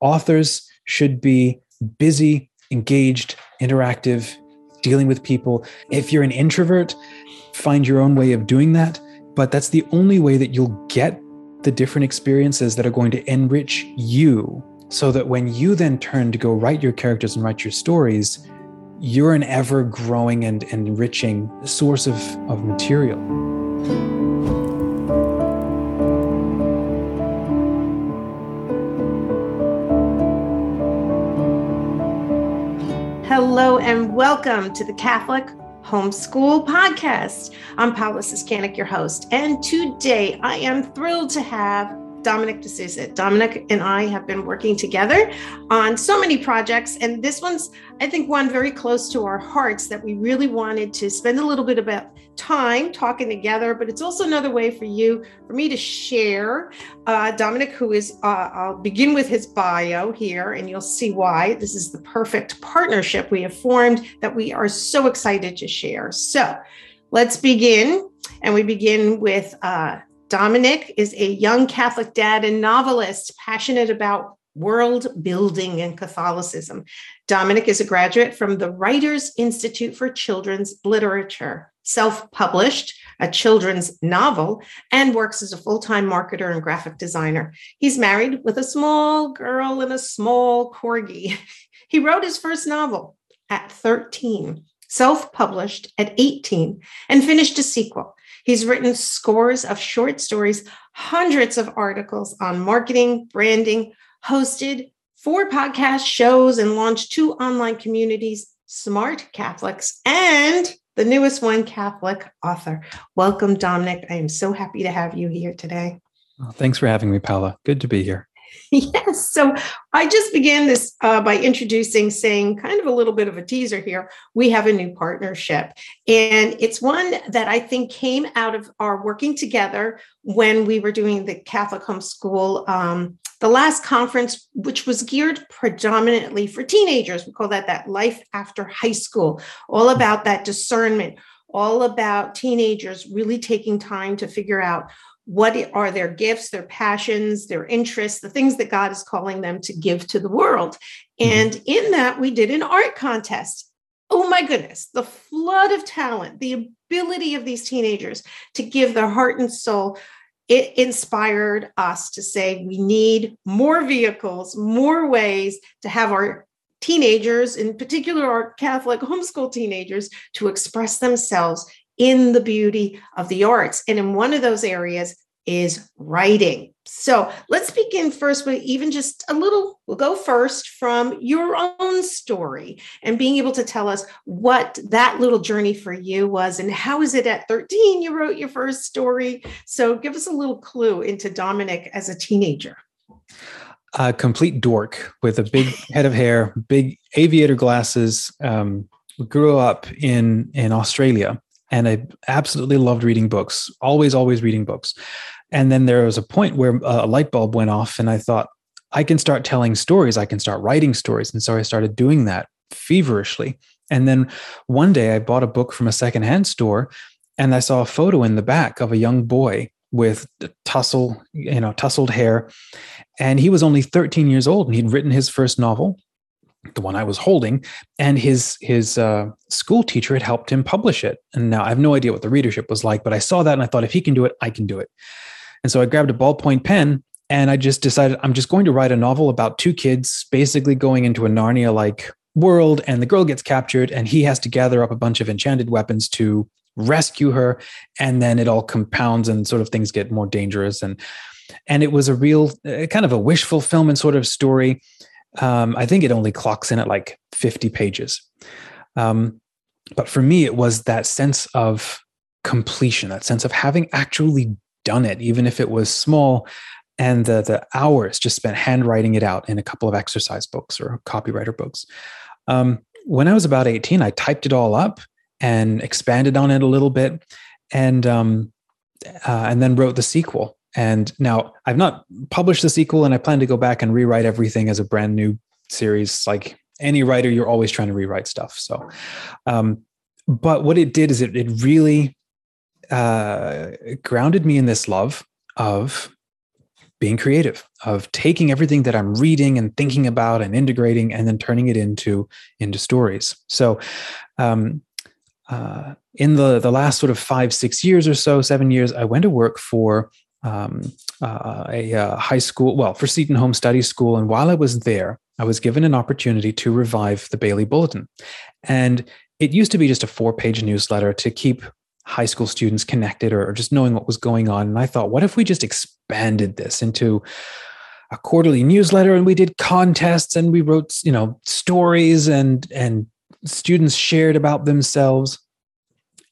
authors should be busy, engaged, interactive, dealing with people. If you're an introvert, find your own way of doing that. But that's the only way that you'll get the different experiences that are going to enrich you so that when you then turn to go write your characters and write your stories, you're an ever growing and, enriching source of, of material. Hello and welcome to the Catholic Homeschool Podcast. I'm Paola Siskanik, your host, and today I am thrilled to have Dominic de Souza. Dominic and I have been working together on so many projects, and this one's, I think, one very close to our hearts that we really wanted to spend a little bit about time talking together. But it's also another way for you, for me to share. Uh, Dominic, who is, uh, I'll begin with his bio here, and you'll see why this is the perfect partnership we have formed that we are so excited to share. So let's begin. And we begin with uh, Dominic is a young Catholic dad and novelist passionate about world building and Catholicism. Dominic is a graduate from the Writers Institute for Children's Literature, self published a children's novel, and works as a full time marketer and graphic designer. He's married with a small girl and a small corgi. He wrote his first novel at 13, self published at 18, and finished a sequel. He's written scores of short stories, hundreds of articles on marketing, branding, hosted four podcast shows, and launched two online communities, Smart Catholics, and the newest one, Catholic Author. Welcome, Dominic. I am so happy to have you here today. Well, thanks for having me, Paola. Good to be here. Yes. So I just began this uh, by introducing, saying kind of a little bit of a teaser here. We have a new partnership, and it's one that I think came out of our working together when we were doing the Catholic homeschool, um, the last conference, which was geared predominantly for teenagers. We call that that life after high school, all about that discernment, all about teenagers really taking time to figure out what are their gifts, their passions, their interests, the things that God is calling them to give to the world. Mm-hmm. And in that, we did an art contest. Oh my goodness, the flood of talent, the ability of these teenagers to give their heart and soul. It inspired us to say we need more vehicles, more ways to have our teenagers, in particular our Catholic homeschool teenagers, to express themselves in the beauty of the arts. And in one of those areas is writing. So let's begin first with even just a little, we'll go first from your own story and being able to tell us what that little journey for you was and how is it at 13 you wrote your first story. So give us a little clue into Dominic as a teenager. A complete dork with a big head of hair, big aviator glasses. Um, grew up in in Australia and I absolutely loved reading books, always, always reading books. And then there was a point where uh, a light bulb went off, and I thought, I can start telling stories, I can start writing stories. And so I started doing that feverishly. And then one day I bought a book from a secondhand store and I saw a photo in the back of a young boy with tussle, you know, tousled hair. And he was only 13 years old and he'd written his first novel the one I was holding, and his his uh, school teacher had helped him publish it. And now I have no idea what the readership was like, but I saw that and I thought, if he can do it, I can do it. And so I grabbed a ballpoint pen and I just decided I'm just going to write a novel about two kids basically going into a Narnia like world, and the girl gets captured, and he has to gather up a bunch of enchanted weapons to rescue her, and then it all compounds and sort of things get more dangerous and and it was a real uh, kind of a wish fulfillment sort of story um, I think it only clocks in at like 50 pages. Um, but for me, it was that sense of completion, that sense of having actually done it, even if it was small, and the, the hours just spent handwriting it out in a couple of exercise books or copywriter books. Um, when I was about 18, I typed it all up and expanded on it a little bit, and um, uh, and then wrote the sequel. And now I've not published the sequel, and I plan to go back and rewrite everything as a brand new series. Like any writer, you're always trying to rewrite stuff. So, um, but what it did is it, it really uh, grounded me in this love of being creative, of taking everything that I'm reading and thinking about and integrating, and then turning it into into stories. So, um, uh, in the the last sort of five six years or so, seven years, I went to work for um, uh, a uh, high school, well, for Seton Home Study School, and while I was there, I was given an opportunity to revive the Bailey Bulletin, and it used to be just a four page newsletter to keep high school students connected or, just knowing what was going on. And I thought, what if we just expanded this into a quarterly newsletter and we did contests and we wrote, you know, stories and and students shared about themselves.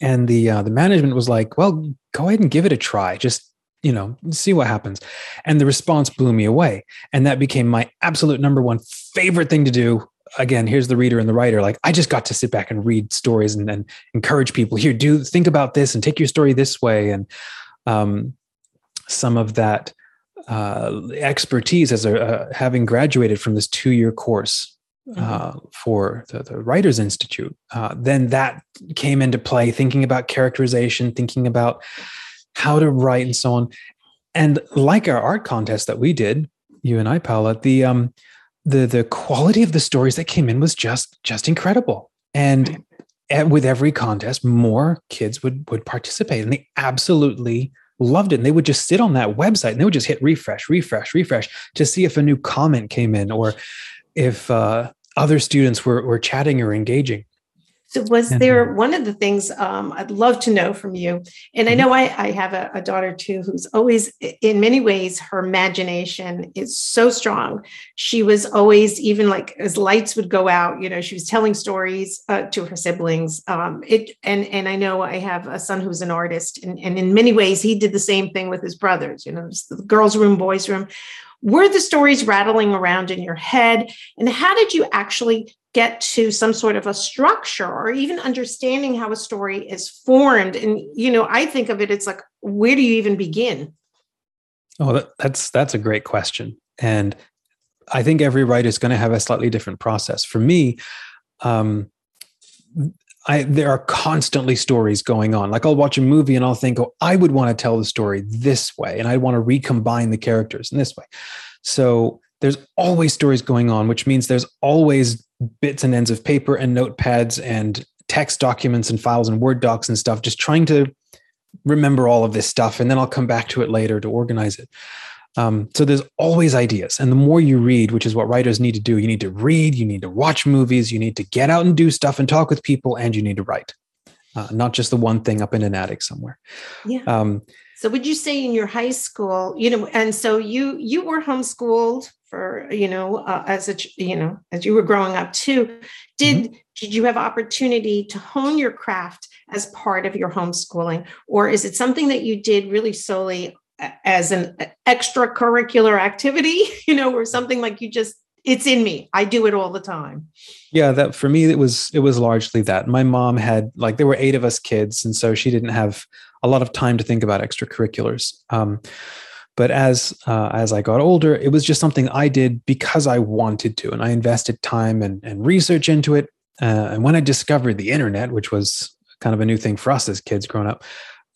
And the uh, the management was like, well, go ahead and give it a try. Just you know, see what happens. And the response blew me away. And that became my absolute number one favorite thing to do again, here's the reader and the writer. Like, I just got to sit back and read stories and, and encourage people here, do think about this and take your story this way. And um, some of that uh, expertise as a uh, having graduated from this two year course uh, mm-hmm. for the, the, Writers Institute, uh, then that came into play, thinking about characterization, thinking about how to write and so on. And like our art contest that we did, you and I, Paola, the um, the the quality of the stories that came in was just just incredible. And with every contest more kids would would participate and they absolutely loved it. And they would just sit on that website and they would just hit refresh refresh refresh to see if a new comment came in or if uh, other students were, were chatting or engaging so, was there one of the things um, I'd love to know from you? And I mm-hmm. know I, I have a, a, daughter too who's always, in many ways, her imagination is so strong. She was always, even like as lights would go out, you know, she was telling stories uh, to her siblings. Um, it and and I know I have a son who's an artist, and, and in many ways, he did the same thing with his brothers. You know, the girls' room, boys' room were the stories rattling around in your head and how did you actually get to some sort of a structure or even understanding how a story is formed and you know i think of it it's like where do you even begin oh that, that's that's a great question and i think every writer is going to have a slightly different process for me um, I, there are constantly stories going on. Like I'll watch a movie and I'll think, oh, I would want to tell the story this way, and I want to recombine the characters in this way. So there's always stories going on, which means there's always bits and ends of paper and notepads and text documents and files and Word docs and stuff, just trying to remember all of this stuff. And then I'll come back to it later to organize it. Um, so there's always ideas. And the more you read, which is what writers need to do, you need to read, you need to watch movies, you need to get out and do stuff and talk with people, and you need to write. Uh, not just the one thing up in an attic somewhere. Yeah. Um, so would you say in your high school, you know, and so you you were homeschooled for you know uh, as a you know as you were growing up too. Did mm-hmm. did you have opportunity to hone your craft as part of your homeschooling, or is it something that you did really solely as an extracurricular activity? You know, or something like you just it's in me. I do it all the time. Yeah, that for me it was it was largely that. My mom had like there were eight of us kids, and so she didn't have a lot of time to think about extracurriculars. Um, but as uh, as I got older, it was just something I did because I wanted to, and I invested time and, and research into it. Uh, and when I discovered the internet, which was kind of a new thing for us as kids growing up,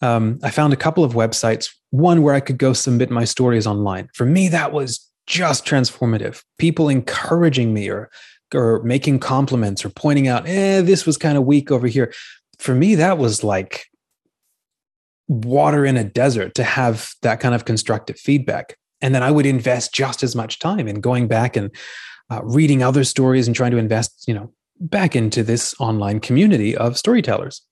um, I found a couple of websites. One where I could go submit my stories online. For me, that was just transformative. People encouraging me or or making compliments or pointing out, eh, this was kind of weak over here. For me, that was like water in a desert to have that kind of constructive feedback. And then I would invest just as much time in going back and uh, reading other stories and trying to invest, you know, back into this online community of storytellers.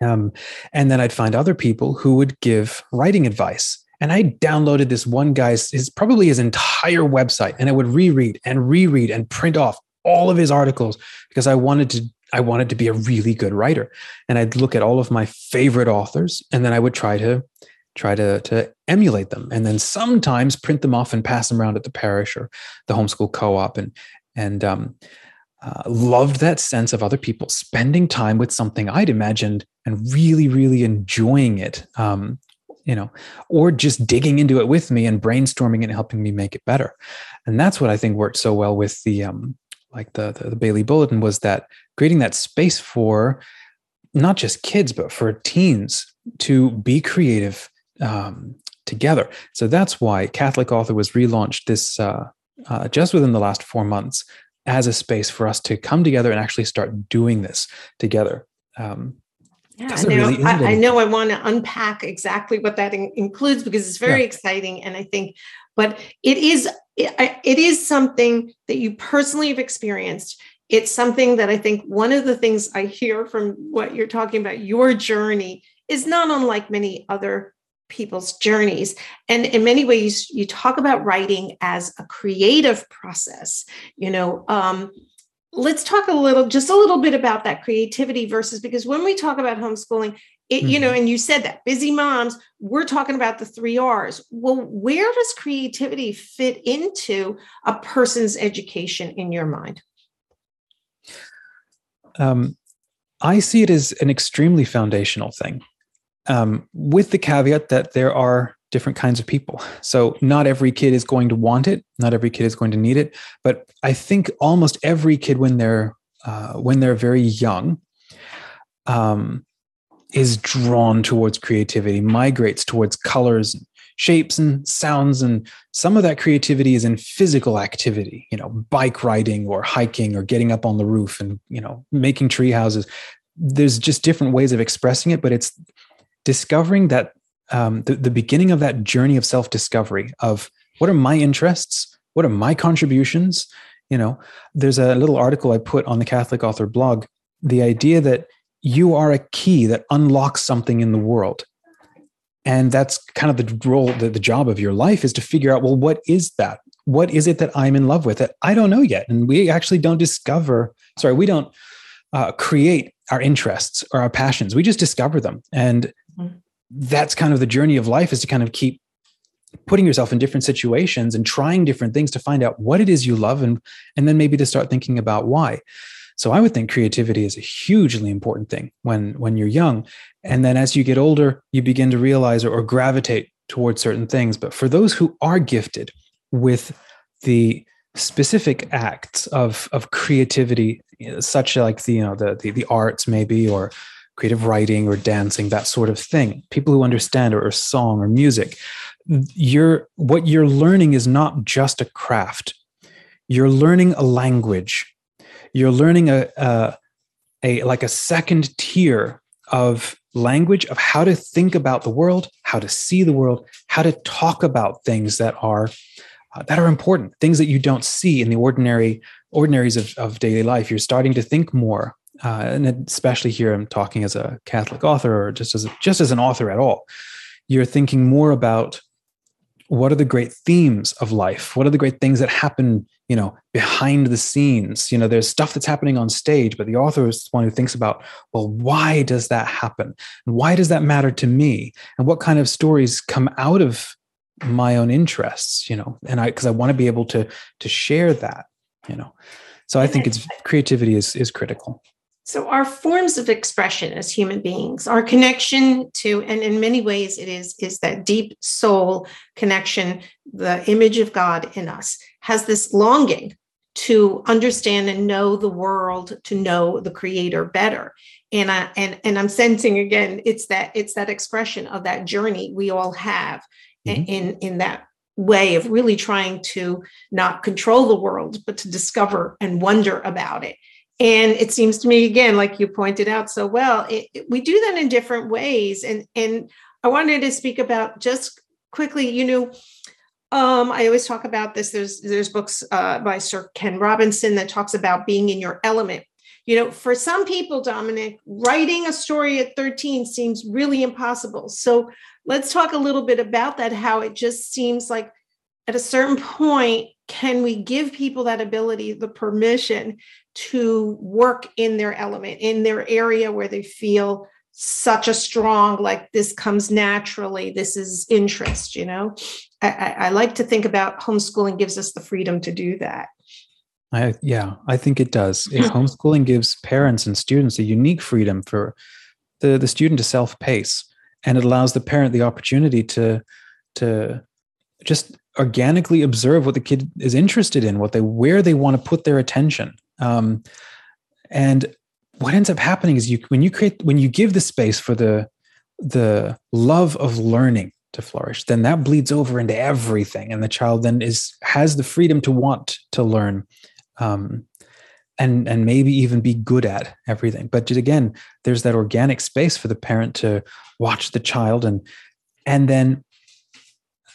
Um, and then I'd find other people who would give writing advice. And I downloaded this one guy's, his probably his entire website, and I would reread and reread and print off all of his articles because I wanted to I wanted to be a really good writer. And I'd look at all of my favorite authors and then I would try to try to, to emulate them and then sometimes print them off and pass them around at the parish or the homeschool co-op and and um, uh, loved that sense of other people spending time with something I'd imagined and really, really enjoying it. Um, you know, or just digging into it with me and brainstorming and helping me make it better. And that's what I think worked so well with the um, like the, the, the Bailey Bulletin was that creating that space for not just kids but for teens to be creative, um, together. So that's why Catholic Author was relaunched this uh, uh, just within the last four months as a space for us to come together and actually start doing this together. Um, yeah, I know, really I, I, know I want to unpack exactly what that in- includes because it's very yeah. exciting. And I think, but it is, it, it is something that you personally have experienced. It's something that I think one of the things I hear from what you're talking about, your journey is not unlike many other people's journeys. And in many ways, you talk about writing as a creative process. You know, um, let's talk a little, just a little bit about that creativity versus because when we talk about homeschooling, it, you know, mm-hmm. and you said that busy moms, we're talking about the three R's. Well, where does creativity fit into a person's education in your mind? Um, I see it as an extremely foundational thing um, with the caveat that there are different kinds of people. So not every kid is going to want it, not every kid is going to need it, but I think almost every kid when they're uh, when they're very young um, is drawn towards creativity, migrates towards colors, shapes, and sounds, and some of that creativity is in physical activity, you know, bike riding or hiking or getting up on the roof and you know making tree houses. There's just different ways of expressing it, but it's discovering that um, the, the beginning of that journey of self discovery of what are my interests, what are my contributions. You know, there's a little article I put on the Catholic Author blog. The idea that you are a key that unlocks something in the world. And that's kind of the role, the, the job of your life is to figure out, well, what is that? What is it that I'm in love with that I don't know yet? And we actually don't discover, sorry, we don't uh, create our interests or our passions. We just discover them. And mm-hmm. that's kind of the journey of life is to kind of keep putting yourself in different situations and trying different things to find out what it is you love and and then maybe to start thinking about why. So I would think creativity is a hugely important thing when when you're young. And then as you get older, you begin to realize or, or gravitate towards certain things. But for those who are gifted with the specific acts of of creativity such like the you know the, the the arts maybe or creative writing or dancing that sort of thing people who understand or, or song or music you're what you're learning is not just a craft you're learning a language you're learning a, a, a like a second tier of language of how to think about the world how to see the world how to talk about things that are uh, that are important things that you don't see in the ordinary ordinaries of, of daily life. You're starting to think more uh, and especially here i'm talking as a catholic author or just as a, just as an author at all. You're thinking more about what are the great themes of life? What are the great things that happen you know behind the scenes. You know there's stuff that's happening on stage but the author is one who thinks about well why does that happen? And why does that matter to me? And what kind of stories come out of my own interests you know? And i because i want to be able to to share that you know? So i think it's creativity is is critical. So our forms of expression as human beings our connection to and in many ways it is is that deep soul connection the image of god in us has this longing to understand and know the world to know the creator better. And i and and i'm sensing again it's that it's that expression of that journey we all have mm-hmm. in in that way of really trying to not control the world but to discover and wonder about it. And it seems to me again like you pointed out so well it, it, we do that in different ways. And and i wanted to speak about just quickly you know um, I always talk about this. There's there's books uh, by Sir Ken Robinson that talks about being in your element. You know, for some people, Dominic, writing a story at 13 seems really impossible. So let's talk a little bit about that. How it just seems like at a certain point, can we give people that ability, the permission to work in their element, in their area where they feel such a strong, like this comes naturally, this is interest, you know? I, I, I like to think about homeschooling gives us the freedom to do that. I, yeah, I think it does. Homeschooling gives parents and students a unique freedom for the, the student to self pace, and it allows the parent the opportunity to to just organically observe what the kid is interested in, what they where they want to put their attention. Um, and what ends up happening is you when you create when you give the space for the the love of learning to flourish then that bleeds over into everything. And the child then is has the freedom to want to learn um, and and maybe even be good at everything. But again there's that organic space for the parent to watch the child and and then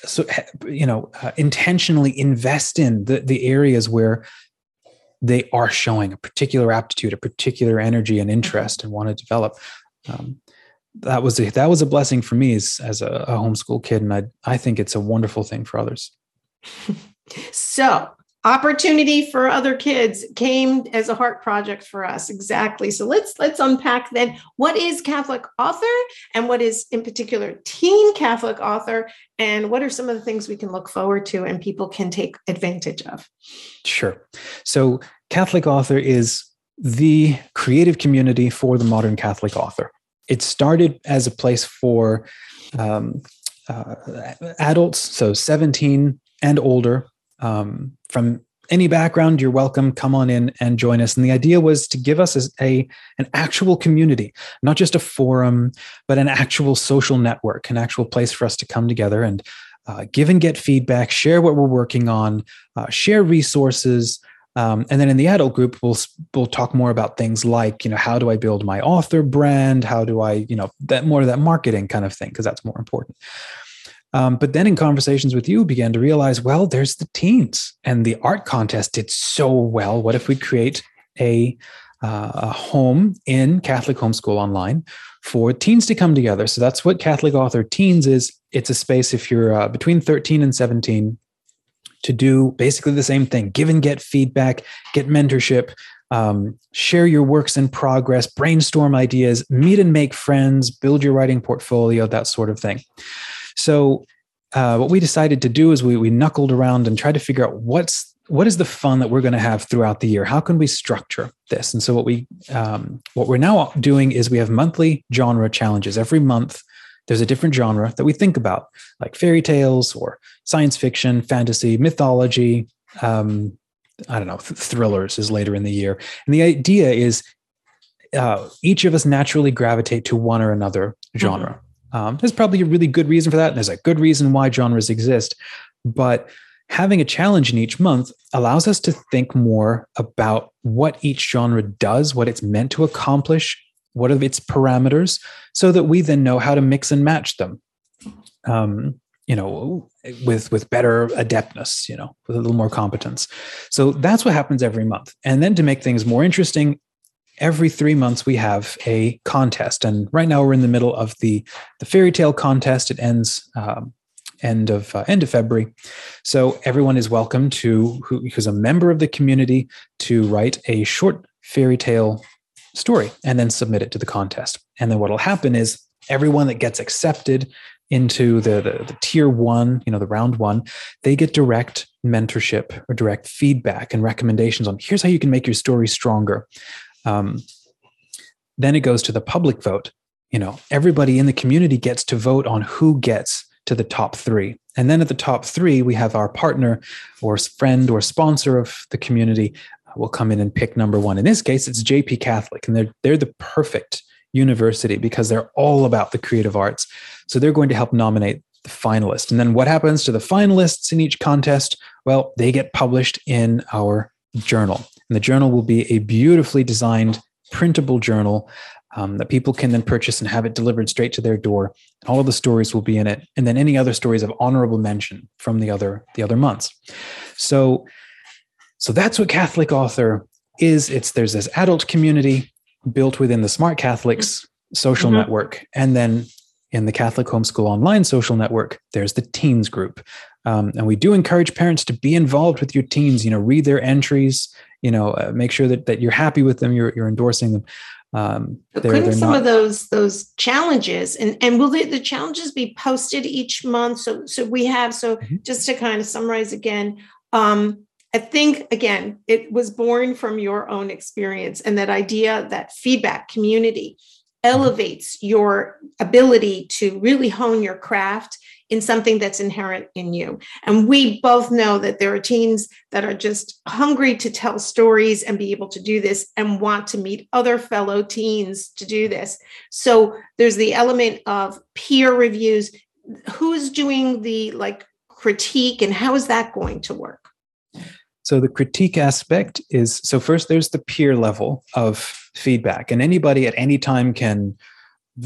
so you know uh, intentionally invest in the the areas where they are showing a particular aptitude a particular energy and interest and want to develop. Um, that was a, that was a blessing for me as, as a, a homeschool kid and I, I think it's a wonderful thing for others. So opportunity for other kids came as a heart project for us. Exactly. So let's let's unpack then what is catholic author and what is in particular teen catholic author and what are some of the things we can look forward to and people can take advantage of? Sure. So catholic author is the creative community for the modern catholic author. It started as a place for um, uh, adults so 17 and older um, from any background you're welcome. Come on in and join us. And the idea was to give us a an actual community not just a forum but an actual social network an actual place for us to come together and uh, give and get feedback share what we're working on uh, share resources um, and then in the adult group we'll we'll talk more about things like you know how do i build my author brand? How do i you know that more of that marketing kind of thing because that's more important um, but then in conversations with you, began to realize, well, there's the teens, and the art contest did so well. What if we create a, uh, a home in Catholic Homeschool Online for teens to come together? So that's what Catholic Author Teens is. It's a space if you're uh, between 13 and 17 to do basically the same thing give and get feedback, get mentorship, um, share your works in progress, brainstorm ideas, meet and make friends, build your writing portfolio, that sort of thing. So uh, what we decided to do is we we knuckled around and tried to figure out what's what is the fun that we're going to have throughout the year. How can we structure this? And so what we um, what we're now doing is we have monthly genre challenges every month. There's a different genre that we think about, like fairy tales or science fiction, fantasy, mythology. Um, I don't know, th- thrillers is later in the year. And the idea is uh, each of us naturally gravitate to one or another genre. Mm-hmm. Um, there's probably a really good reason for that. And there's a good reason why genres exist. But having a challenge in each month allows us to think more about what each genre does, what it's meant to accomplish, what are its parameters, so that we then know how to mix and match them. Um, you know, with with better adeptness, you know, with a little more competence. So that's what happens every month. And then to make things more interesting, every three months we have a contest. And right now we're in the middle of the the fairy tale contest. It ends um, end of uh, end of february. So everyone is welcome to who who's a member of the community to write a short fairy tale story and then submit it to the contest. And then what will happen is everyone that gets accepted into the, the, the tier one you know the round one they get direct mentorship or direct feedback and recommendations on here's how you can make your story stronger um, then it goes to the public vote. You know, everybody in the community gets to vote on who gets to the top three. And then at the top three, we have our partner or friend or sponsor of the community will come in and pick number one. In this case, it's JP Catholic, and they're they're the perfect university because they're all about the creative arts. So they're going to help nominate the finalists. And then what happens to the finalists in each contest? Well, they get published in our journal. And the journal will be a beautifully designed printable journal um, that people can then purchase and have it delivered straight to their door. And All of the stories will be in it, and then any other stories of honorable mention from the other the other months. So, so that's what Catholic author is. It's there's this adult community built within the Smart Catholics social mm-hmm. network, and then in the Catholic Homeschool Online social network, there's the teens group. Um, and we do encourage parents to be involved with your teens, you know, read their entries, you know, uh, make sure that, that you're happy with them, you're, you're endorsing them. Um, they're, couldn't they're some not... of those those challenges and and will the, the challenges be posted each month? So so we have so mm-hmm. just to kind of summarize again, um, I think again it was born from your own experience and that idea that feedback community mm-hmm. elevates your ability to really hone your craft in something that's inherent in you. And we both know that there are teens that are just hungry to tell stories and be able to do this and want to meet other fellow teens to do this. So there's the element of peer reviews. who's doing the like critique and how is that going to work? So the critique aspect is so first there's the peer level of feedback, and anybody at any time can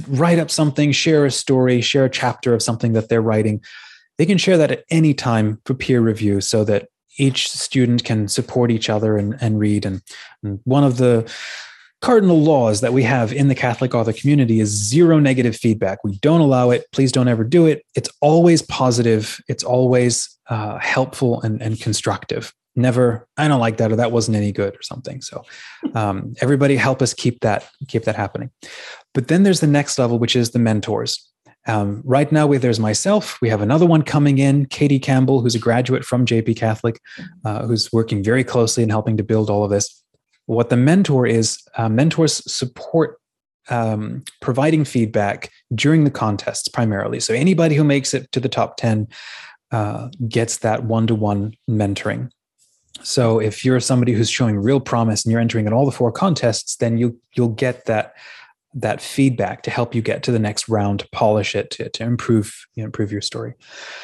write up something, share a story, share a chapter of something that they're writing. They can share that at any time for peer review so that each student can support each other and, and read. And, and one of the cardinal laws that we have in the Catholic author community is zero negative feedback. We don't allow it. Please don't ever do it. It's always positive. It's always uh, helpful and, and constructive. Never, I don't like that, or that wasn't any good, or something. So, um, everybody help us keep that keep that happening. But then there's the next level, which is the mentors. Um, right now, there's myself. We have another one coming in, Katie Campbell, who's a graduate from JP Catholic, uh, who's working very closely and helping to build all of this. What the mentor is, uh, mentors support um, providing feedback during the contests primarily. So anybody who makes it to the top 10 uh, gets that one to one mentoring. So if you're somebody who's showing real promise and you're entering in all the four contests, then you you'll get that that feedback to help you get to the next round to polish it to, to improve you know, improve your story.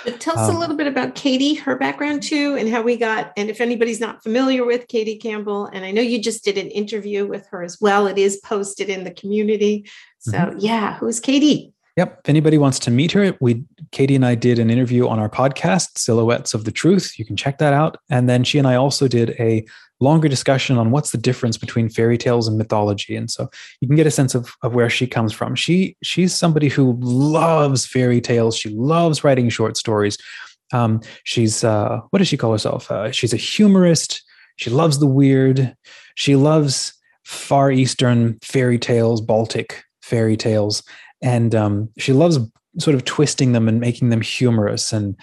But tell us um, a little bit about katie her background too and how we got and if anybody's not familiar with katie campbell and i know you just did an interview with her as well it is posted in the community. So mm-hmm. yeah who's katie Yep. If anybody wants to meet her, we Katie and I did an interview on our podcast, Silhouettes of the Truth. You can check that out. And then she and I also did a longer discussion on what's the difference between fairy tales and mythology. And so you can get a sense of, of where she comes from. She she's somebody who loves fairy tales. She loves writing short stories. Um, she's uh, what does she call herself? Uh, she's a humorist. She loves the weird. She loves Far Eastern fairy tales, Baltic fairy tales and um, she loves sort of twisting them and making them humorous and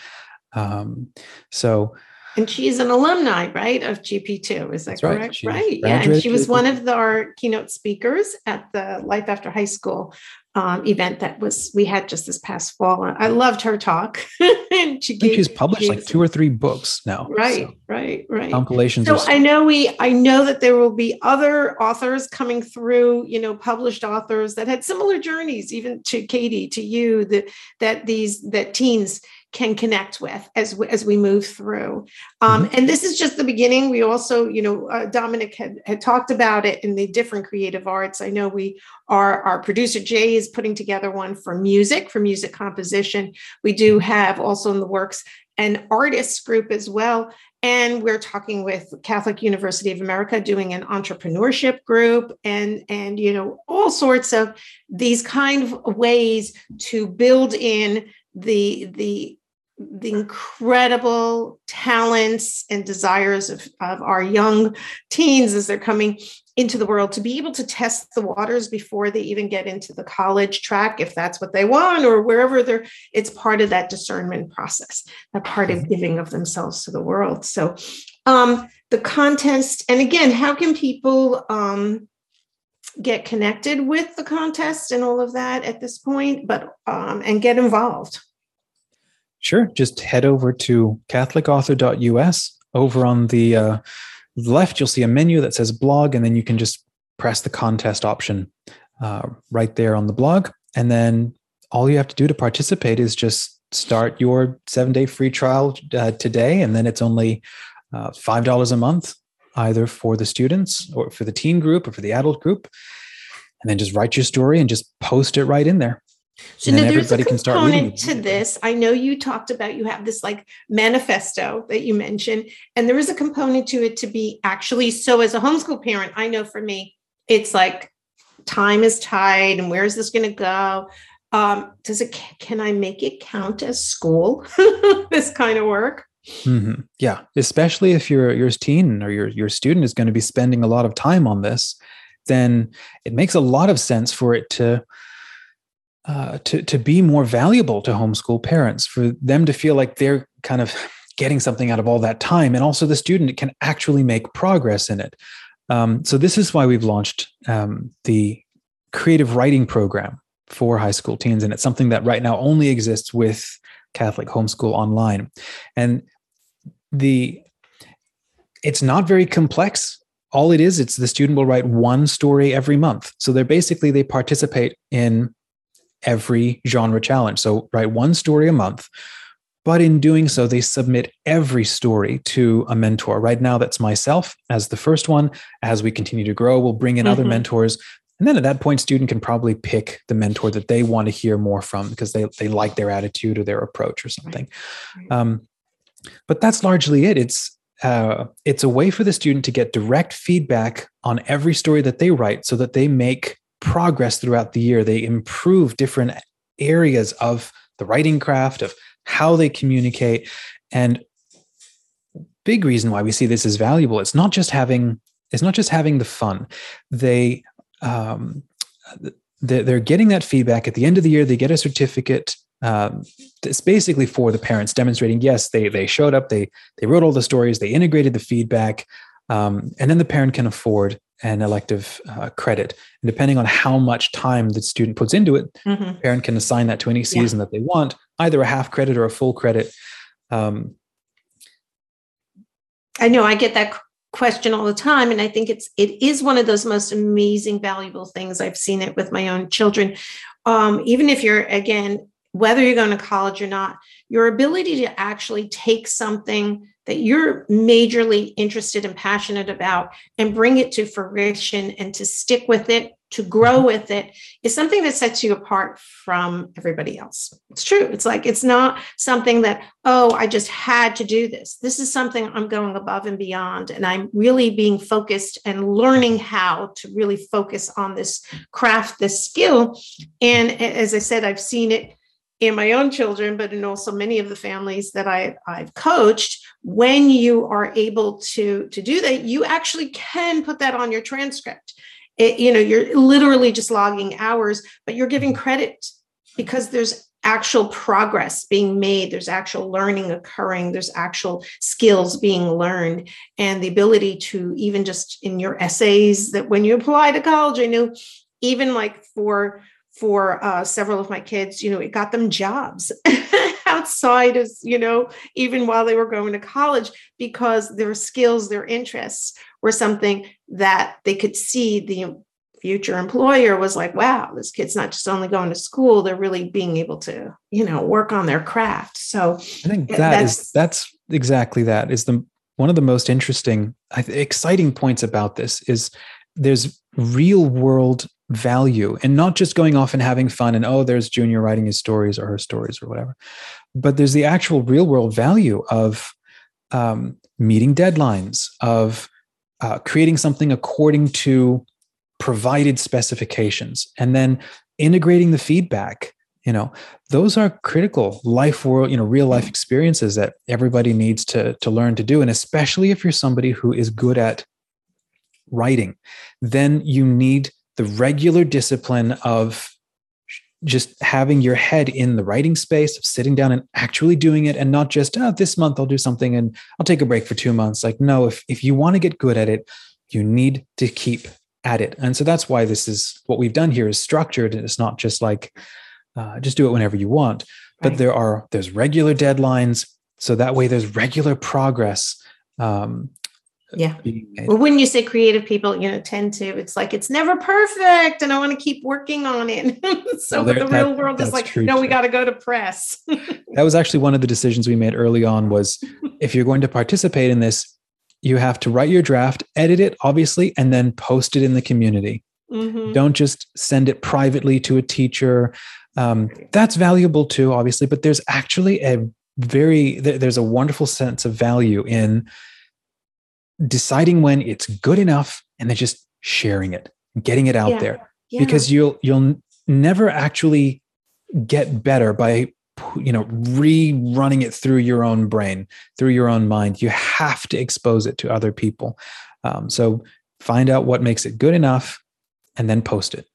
um, so and she's an alumni, right, of JP2. Is that correct? Right. right. Yeah. And she was one of the, our keynote speakers at the Life After High School um, event that was we had just this past fall. I loved her talk. and she gave, she's published she like two or three books now. Right, so. right, right. Compilations. So I know we I know that there will be other authors coming through, you know, published authors that had similar journeys, even to Katie, to you, that that these that teens can connect with as we, as we move through. Um, mm-hmm. And this is just the beginning. We also, you know, uh, Dominic had, had talked about it in the different creative arts. I know we are, our producer Jay is putting together one for music, for music composition. We do have also in the works an artists group as well. And we're talking with Catholic University of America doing an entrepreneurship group and, and you know, all sorts of these kind of ways to build in the the the incredible talents and desires of, of our young teens as they're coming into the world to be able to test the waters before they even get into the college track if that's what they want or wherever they're it's part of that discernment process that part of giving of themselves to the world. So um the contest and again how can people um get connected with the contest and all of that at this point but um and get involved Sure. Just head over to catholicauthor.us. Over on the uh, left, you'll see a menu that says blog, and then you can just press the contest option uh, right there on the blog. And then all you have to do to participate is just start your seven day free trial uh, today. And then it's only uh, $5 a month, either for the students or for the teen group or for the adult group. And then just write your story and just post it right in there. So now there's a component to this. I know you talked about you have this like manifesto that you mentioned, and there is a component to it to be actually so. As a homeschool parent, I know for me, it's like time is tight, and where is this going to go? Um, does it? Can I make it count as school? this kind of work. Mm-hmm. Yeah, especially if your your teen or your your student is going to be spending a lot of time on this, then it makes a lot of sense for it to uh, to to be more valuable to homeschool parents, for them to feel like they're kind of getting something out of all that time, and also the student can actually make progress in it. Um, so this is why we've launched um, the creative writing program for high school teens, and it's something that right now only exists with Catholic Homeschool Online, and the it's not very complex. All it is it's the student will write one story every month. So they're basically they participate in every genre challenge. So write one story a month. But in doing so, they submit every story to a mentor. Right now, that's myself as the first one. As we continue to grow, we'll bring in mm-hmm. other mentors. And then at that point, student can probably pick the mentor that they want to hear more from because they, they like their attitude or their approach or something. Right. Right. Um, but that's largely it. It's uh, it's a way for the student to get direct feedback on every story that they write so that they make progress throughout the year. They improve different areas of the writing craft, of how they communicate. And big reason why we see this as valuable, it's not just having it's not just having the fun. They um, they're getting that feedback at the end of the year. They get a certificate. Um, it's basically for the parents demonstrating yes they they showed up they they wrote all the stories they integrated the feedback um, and then the parent can afford an elective uh, credit and depending on how much time the student puts into it mm-hmm. parent can assign that to any season yeah. that they want either a half credit or a full credit um, i know i get that question all the time and i think it's it is one of those most amazing valuable things i've seen it with my own children um, even if you're again whether you're going to college or not your ability to actually take something that you're majorly interested and passionate about and bring it to fruition and to stick with it to grow mm-hmm. with it is something that sets you apart from everybody else. It's true. It's like, it's not something that, oh, I just had to do this. This is something I'm going above and beyond. And I'm really being focused and learning how to really focus on this craft, this skill. And as I said, I've seen it in my own children, but in also many of the families that I, I've coached, when you are able to, to do that, you actually can put that on your transcript. It, you know you're literally just logging hours but you're giving credit because there's actual progress being made there's actual learning occurring there's actual skills being learned and the ability to even just in your essays that when you apply to college i know even like for for uh, several of my kids you know it got them jobs outside as you know even while they were going to college because their skills their interests were something that they could see the future employer was like wow this kid's not just only going to school they're really being able to you know work on their craft. So i think that that's, is, that's exactly that is the one of the most interesting exciting points about this is there's real world value and not just going off and having fun and oh there's junior writing his stories or her stories or whatever but there's the actual real world value of um, meeting deadlines of uh, creating something according to provided specifications and then integrating the feedback you know. Those are critical life world you know real life experiences that everybody needs to to learn to do. And especially if you're somebody who is good at writing then you need the regular discipline of just having your head in the writing space of sitting down and actually doing it and not just oh, this month i'll do something and i'll take a break for two months. Like no if, if you want to get good at it you need to keep at it. And so that's why this is what we've done here is structured and it's not just like uh, just do it whenever you want. But right. there are there's regular deadlines. So that way there's regular progress um, yeah. well when you say creative people you know tend to it's like it's never perfect and i want to keep working on it. So well, there, the real that, world is like no too. we got to go to press. That was actually one of the decisions we made early on was if you're going to participate in this you have to write your draft edit it obviously and then post it in the community. Mm-hmm. don't just send it privately to a teacher. Um, that's valuable too obviously but there's actually a very there's a wonderful sense of value in deciding when it's good enough and then just sharing it getting it out yeah. there yeah. because you'll you'll never actually get better by you know rerunning it through your own brain through your own mind you have to expose it to other people um, so find out what makes it good enough and then post it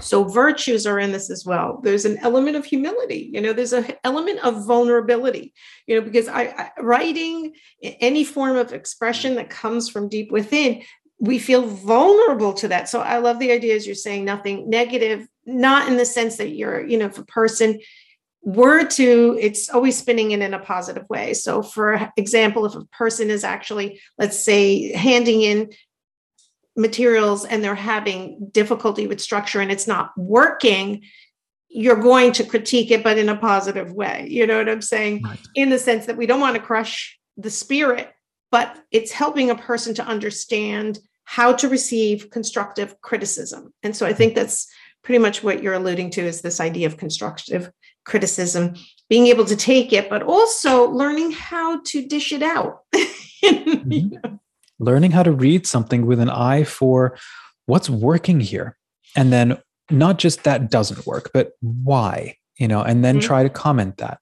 so virtues are in this as well. There's an element of humility, you know, there's an element of vulnerability, you know, because I, I writing any form of expression that comes from deep within, we feel vulnerable to that. So I love the idea as you're saying nothing negative, not in the sense that you're, you know, if a person were to, it's always spinning it in a positive way. So for example, if a person is actually, let's say, handing in materials and they're having difficulty with structure and it's not working you're going to critique it, but in a positive way. You know what I'm saying? Right. In the sense that we don't want to crush the spirit, but it's helping a person to understand how to receive constructive criticism. And so I think that's pretty much what you're alluding to is this idea of constructive criticism, being able to take it, but also learning how to dish it out. mm-hmm. Learning how to read something with an eye for what's working here. And then not just that doesn't work, but why, you know, and then mm-hmm. try to comment that.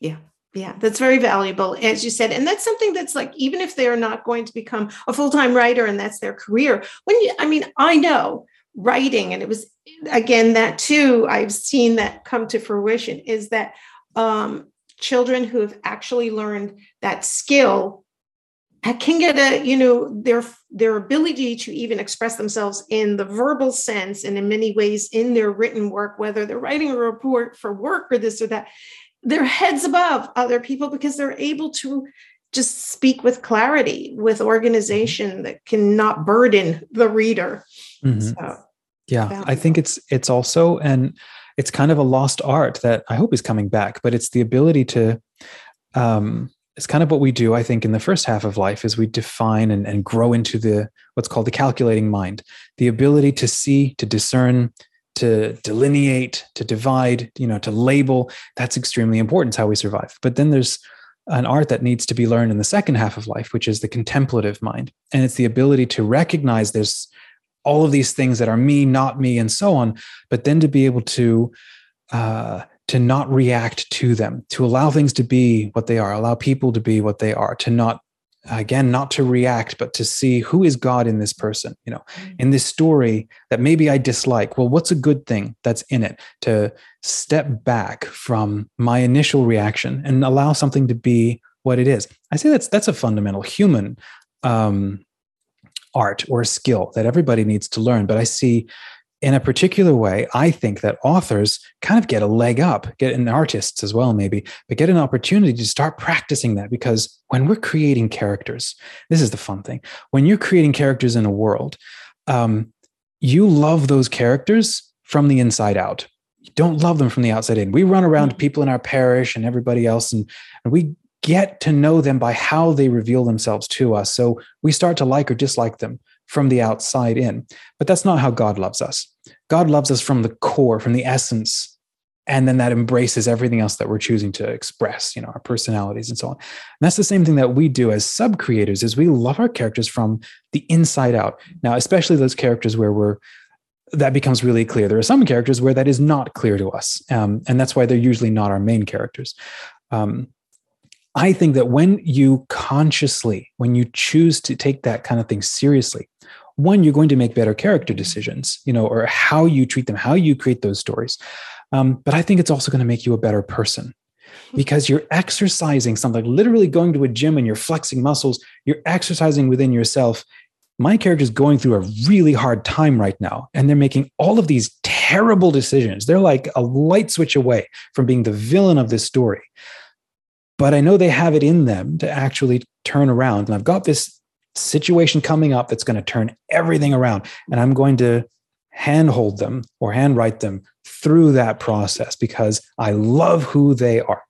Yeah. Yeah, that's very valuable, as you said. And that's something that's like, even if they're not going to become a full time writer and that's their career, when you, I mean, I know writing, and it was, again, that too, I've seen that come to fruition is that um, children who have actually learned that skill can get a you know their their ability to even express themselves in the verbal sense and in many ways in their written work whether they're writing a report for work or this or that they're heads above other people because they're able to just speak with clarity with organization that cannot burden the reader mm-hmm. so, yeah i think it's it's also and it's kind of a lost art that i hope is coming back but it's the ability to um it's kind of what we do i think in the first half of life is we define and, and grow into the what's called the calculating mind. The ability to see to discern to delineate to divide you know to label that's extremely important it's how we survive. But then there's an art that needs to be learned in the second half of life which is the contemplative mind. And it's the ability to recognize there's all of these things that are me not me and so on but then to be able to uh, to not react to them, to allow things to be what they are, allow people to be what they are, to not again not to react but to see who is god in this person you know mm. in this story that maybe i dislike well what's a good thing that's in it to step back from my initial reaction and allow something to be what it is i say that's that's a fundamental human um, art or skill that everybody needs to learn but i see in a particular way, I think that authors kind of get a leg up, get and artists as well, maybe, but get an opportunity to start practicing that because when we're creating characters, this is the fun thing. When you're creating characters in a world, um, you love those characters from the inside out. You don't love them from the outside in. We run around mm-hmm. people in our parish and everybody else, and, and we get to know them by how they reveal themselves to us. So we start to like or dislike them from the outside in. But that's not how God loves us. God loves us from the core, from the essence. And then that embraces everything else that we're choosing to express, you know, our personalities and so on. And that's the same thing that we do as sub creators is we love our characters from the inside out. Now, especially those characters where we're that becomes really clear. There are some characters where that is not clear to us, um, and that's why they're usually not our main characters. Um, I think that when you consciously, when you choose to take that kind of thing seriously, one you're going to make better character decisions you know or how you treat them how you create those stories. Um, but i think it's also going to make you a better person because you're exercising something literally going to a gym and you're flexing muscles you're exercising within yourself. My character is going through a really hard time right now and they're making all of these terrible decisions. They're like a light switch away from being the villain of this story but i know they have it in them to actually turn around and i've got this situation coming up that's going to turn everything around. And I'm going to handhold them or handwrite them through that process because I love who they are.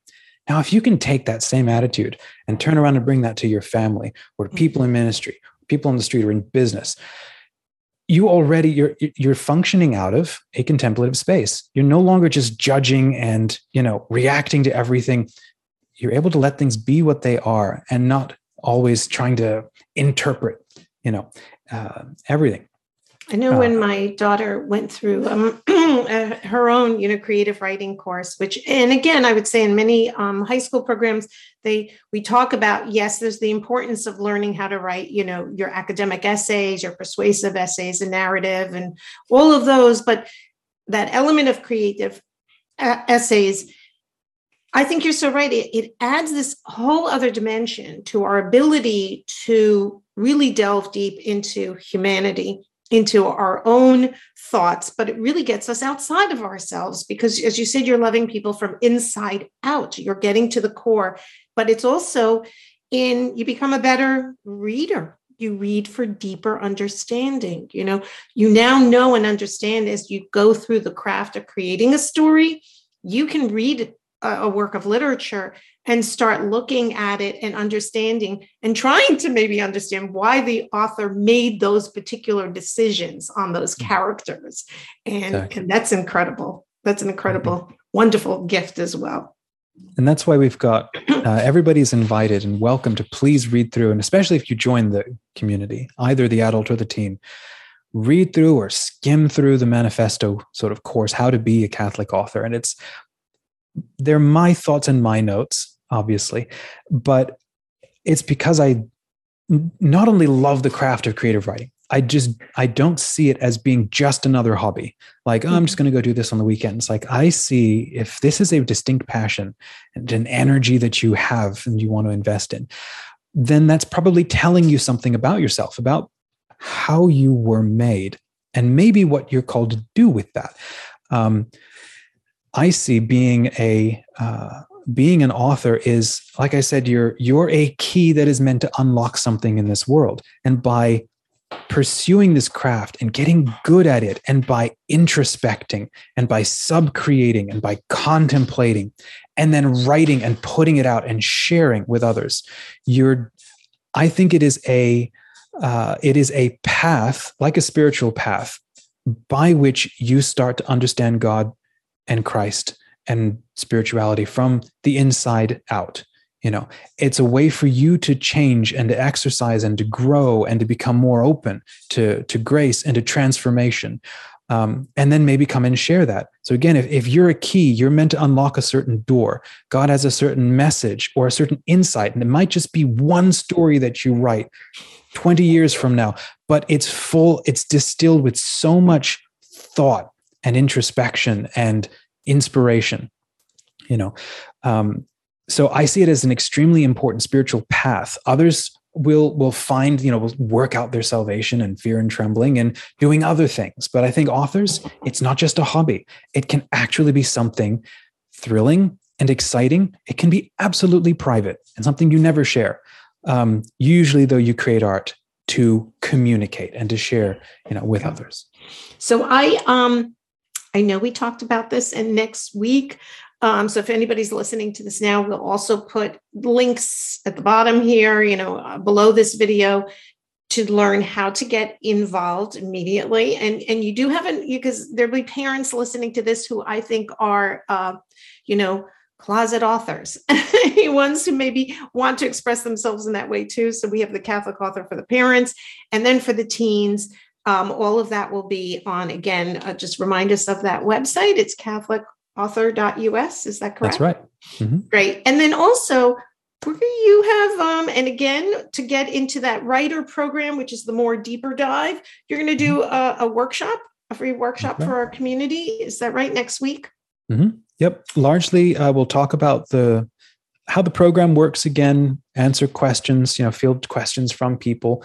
Now, if you can take that same attitude and turn around and bring that to your family or people in mm-hmm. ministry, people on the street or in business, you already you're you're functioning out of a contemplative space. You're no longer just judging and you know reacting to everything. You're able to let things be what they are and not always trying to interpret, you know, uh, everything. I know uh, when my daughter went through um, uh, her own, you know, creative writing course, which, and again, I would say in many um, high school programs, they we talk about yes, there's the importance of learning how to write, you know, your academic essays, your persuasive essays, and narrative, and all of those, but that element of creative uh, essays I think you're so right. It, it adds this whole other dimension to our ability to really delve deep into humanity, into our own thoughts, but it really gets us outside of ourselves because, as you said, you're loving people from inside out. You're getting to the core, but it's also in you become a better reader you read for deeper understanding. You know, you now know and understand as you go through the craft of creating a story, you can read a, work of literature and start looking at it and understanding and trying to maybe understand why the author made those particular decisions on those mm. characters. And, exactly. and that's incredible. That's an incredible, mm-hmm. wonderful gift as well. And that's why we've got uh, everybody's invited and welcome to please read through, and especially if you join the community, either the adult or the teen, read through or skim through the manifesto sort of course, How to Be a Catholic Author. And it's, they're my thoughts and my notes, obviously, but it's because I not only love the craft of creative writing, I just I don't see it as being just another hobby. Like, oh, I'm just mm-hmm. going to go do this on the weekends. Like I see if this is a distinct passion and an energy that you have and you want to invest in, then that's probably telling you something about yourself, about how you were made, and maybe what you're called to do with that. Um, I see being a uh, being an author is like I said, you're you're a key that is meant to unlock something in this world, and by pursuing this craft and getting good at it and by introspecting and by sub creating and by contemplating and then writing and putting it out and sharing with others you're i think it is a uh, it is a path like a spiritual path by which you start to understand god and christ and spirituality from the inside out you know. It's a way for you to change and to exercise and to grow and to become more open to to grace and to transformation. Um, and then maybe come and share that. So again if, if you're a key you're meant to unlock a certain door. God has a certain message or a certain insight and it might just be one story that you write 20 years from now but it's full it's distilled with so much thought and introspection and inspiration you know? Um, so I see it as an extremely important spiritual path. Others will will find you know will work out their salvation and fear and trembling and doing other things. But i think authors it's not just a hobby. It can actually be something thrilling and exciting. It can be absolutely private and something you never share. Um, usually though you create art to communicate and to share you know with others. So i um i know we talked about this and next week um, so if anybody's listening to this now, we'll also put links at the bottom here, you know, uh, below this video to learn how to get involved immediately. And and you do have an because there'll be parents listening to this who I think are, uh, you know, closet authors, ones who maybe want to express themselves in that way too. So we have the Catholic author for the parents, and then for the teens. Um, all of that will be on again. Uh, just remind us of that website. It's catholicauthor.us. Is that correct? That's right. Mm-hmm. Great. And then also, where you have, um, and again, to get into that writer program, which is the more deeper dive, you're going to do mm-hmm. a, a, workshop, a free workshop for our community. Is that right? Next week? Mm-hmm. Yep. Largely, uh, we'll talk about the how the program works again, answer questions, you know, field questions from people.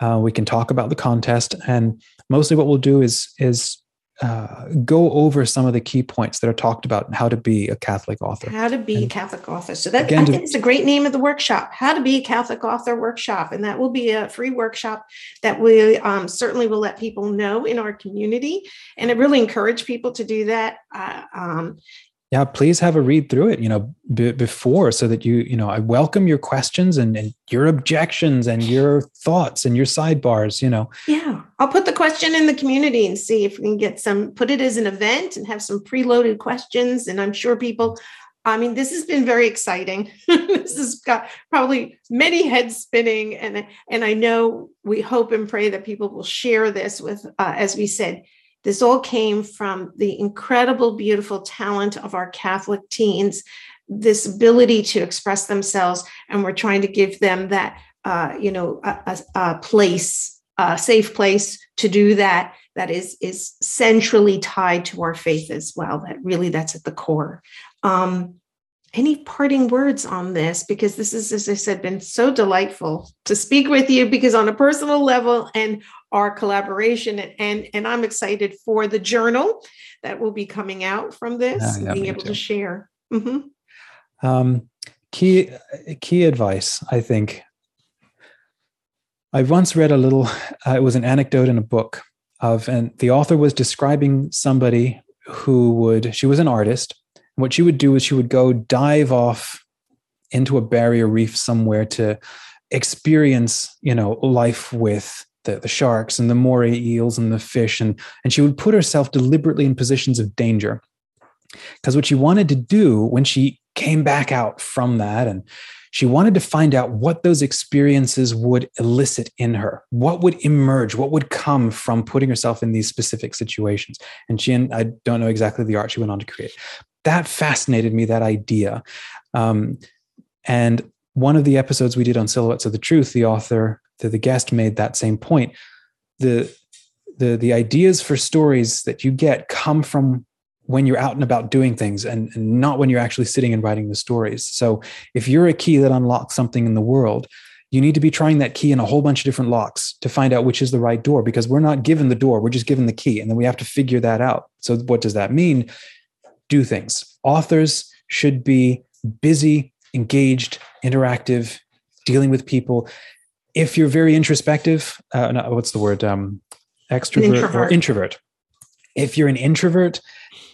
Uh, we can talk about the contest, and mostly what we'll do is is uh, go over some of the key points that are talked about how to be a Catholic author. How to be and a Catholic author. So that again, I think it's a great name of the workshop. How to be a Catholic author workshop, and that will be a free workshop that we um, certainly will let people know in our community, and I really encourage people to do that. Uh, um, yeah please have a read through it you know b- before so that you you know i welcome your questions and, and your objections and your thoughts and your sidebars you know. Yeah i'll put the question in the community and see if we can get some put it as an event and have some preloaded questions. And i'm sure people I mean, this has been very exciting. this has got probably many heads spinning, and and I know we hope and pray that people will share this with, uh, as we said, this all came from the incredible, beautiful talent of our Catholic teens, this ability to express themselves. And we're trying to give them that, uh, you know, a, a, place, a safe place to do that. That is is centrally tied to our faith as well. That really that's at the core. Um, any parting words on this because this is as i said been so delightful to speak with you because on a personal level and our collaboration and and, i'm excited for the journal that will be coming out from this yeah, yeah, being able too. to share mm-hmm. um, key key advice i think I once read a little, uh, it was an anecdote in a book of, and the author was describing somebody who would, she was an artist. What she would do is she would go dive off into a barrier reef somewhere to experience, you know, life with the, the sharks and the moray eels and the fish. And, and she would put herself deliberately in positions of danger. Because what she wanted to do when she came back out from that and she wanted to find out what those experiences would elicit in her what would emerge what would come from putting herself in these specific situations and she and i don't know exactly the art she went on to create that fascinated me that idea um, and one of the episodes we did on silhouettes of the truth the author the, the guest made that same point the the the ideas for stories that you get come from when you're out and about doing things and, and, not when you're actually sitting and writing the stories. So if you're a key that unlocks something in the world, you need to be trying that key in a whole bunch of different locks to find out which is the right door because we're not given the door, we're just given the key and then we have to figure that out. So what does that mean? Do things. Authors should be busy, engaged, interactive, dealing with people. If you're very introspective, uh, no, what's the word? Um, extrovert introvert. or introvert. If you're an introvert,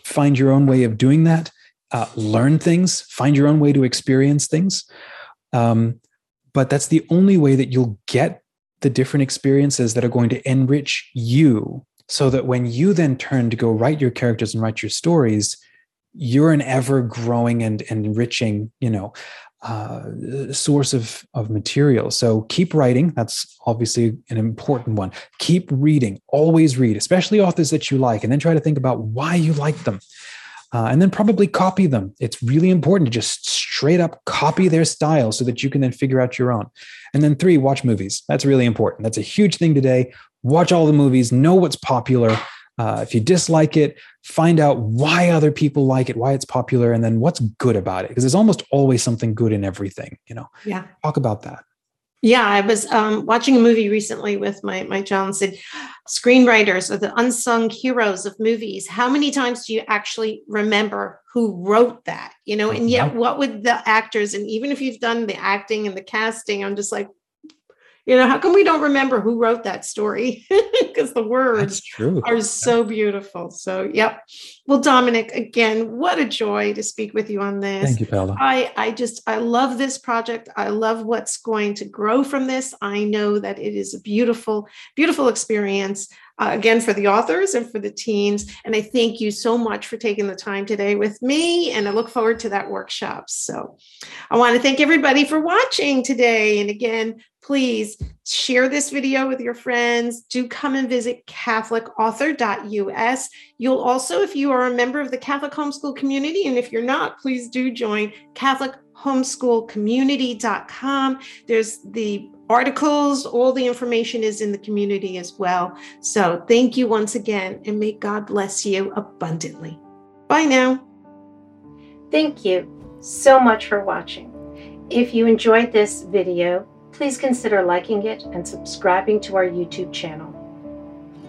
find your own way of doing that, uh, learn things, find your own way to experience things. Um, but that's the only way that you'll get the different experiences that are going to enrich you so that when you then turn to go write your characters and write your stories you're an ever growing and, and enriching you know uh, source of, of material. So keep writing. That's obviously an important one. Keep reading. Always read, especially authors that you like, and then try to think about why you like them. Uh, and then probably copy them. It's really important to just straight up copy their style so that you can then figure out your own. And then three, watch movies. That's really important. That's a huge thing today. Watch all the movies, know what's popular, uh, if you dislike it, find out why other people like it, why it's popular, and then what's good about it. Because there's almost always something good in everything. You know. Yeah. Talk about that. Yeah, I was um, watching a movie recently with my my child said, screenwriters are the unsung heroes of movies. How many times do you actually remember who wrote that? You know, and yet what would the actors and even if you've done the acting and the casting, I'm just like, you know how come we don't remember who wrote that story? Because the words are so beautiful. So yep. Well dominic again what a joy to speak with you on this. Thank you Paola i i just i love this project. I love what's going to grow from this. I know that it is a beautiful beautiful experience uh, again for the authors and for the teens. And I thank you so much for taking the time today with me. And I look forward to that workshop. So I want to thank everybody for watching today. And again, please share this video with your friends. Do come and visit CatholicAuthor.us. You'll also, if you are a member of the Catholic Homeschool community, and if you're not, please do join Catholic CatholicHomeschoolCommunity.com. There's the articles, all the information is in the community as well. So thank you once again, and may God bless you abundantly. Bye now. Thank you so much for watching. If you enjoyed this video, please consider liking it and subscribing to our YouTube channel.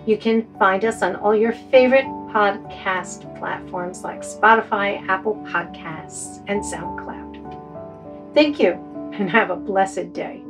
You can find us on all your favorite podcast platforms like Spotify, Apple Podcasts, and SoundCloud. Thank you, and have a blessed day.